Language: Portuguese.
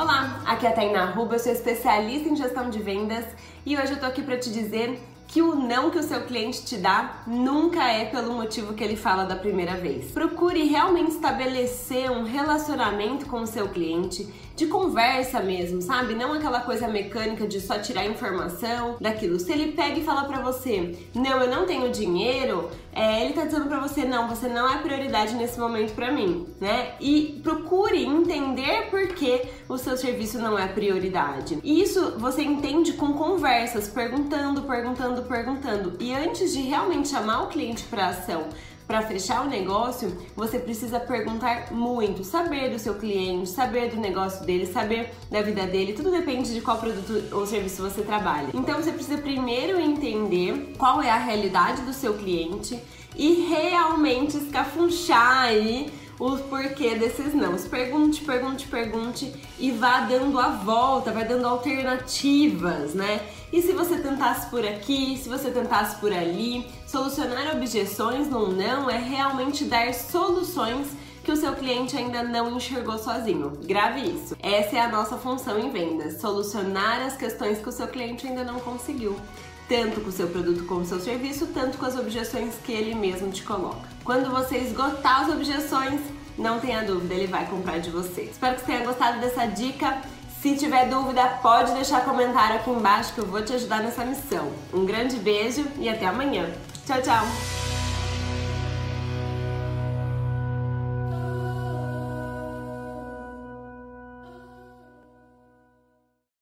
Olá, aqui é a Tainá Ruba, eu sou especialista em gestão de vendas e hoje eu tô aqui para te dizer que o não que o seu cliente te dá nunca é pelo motivo que ele fala da primeira vez. Procure realmente estabelecer um relacionamento com o seu cliente, de conversa mesmo, sabe? Não aquela coisa mecânica de só tirar informação daquilo. Se ele pega e fala para você, não, eu não tenho dinheiro, é, ele tá dizendo para você, não, você não é prioridade nesse momento para mim, né? E procure entender por que o seu serviço não é prioridade. Isso você entende com conversas, perguntando, perguntando, perguntando. E antes de realmente chamar o cliente para ação, para fechar o negócio, você precisa perguntar muito, saber do seu cliente, saber do negócio dele, saber da vida dele, tudo depende de qual produto ou serviço você trabalha. Então você precisa primeiro entender qual é a realidade do seu cliente e realmente escafunchar aí o porquê desses não. Pergunte, pergunte, pergunte e vá dando a volta, vai dando alternativas, né? E se você tentasse por aqui, se você tentasse por ali, solucionar objeções no não é realmente dar soluções que o seu cliente ainda não enxergou sozinho. Grave isso. Essa é a nossa função em vendas: solucionar as questões que o seu cliente ainda não conseguiu tanto com o seu produto como o seu serviço, tanto com as objeções que ele mesmo te coloca. Quando você esgotar as objeções, não tenha dúvida, ele vai comprar de você. Espero que você tenha gostado dessa dica. Se tiver dúvida, pode deixar comentário aqui embaixo que eu vou te ajudar nessa missão. Um grande beijo e até amanhã. Tchau, tchau!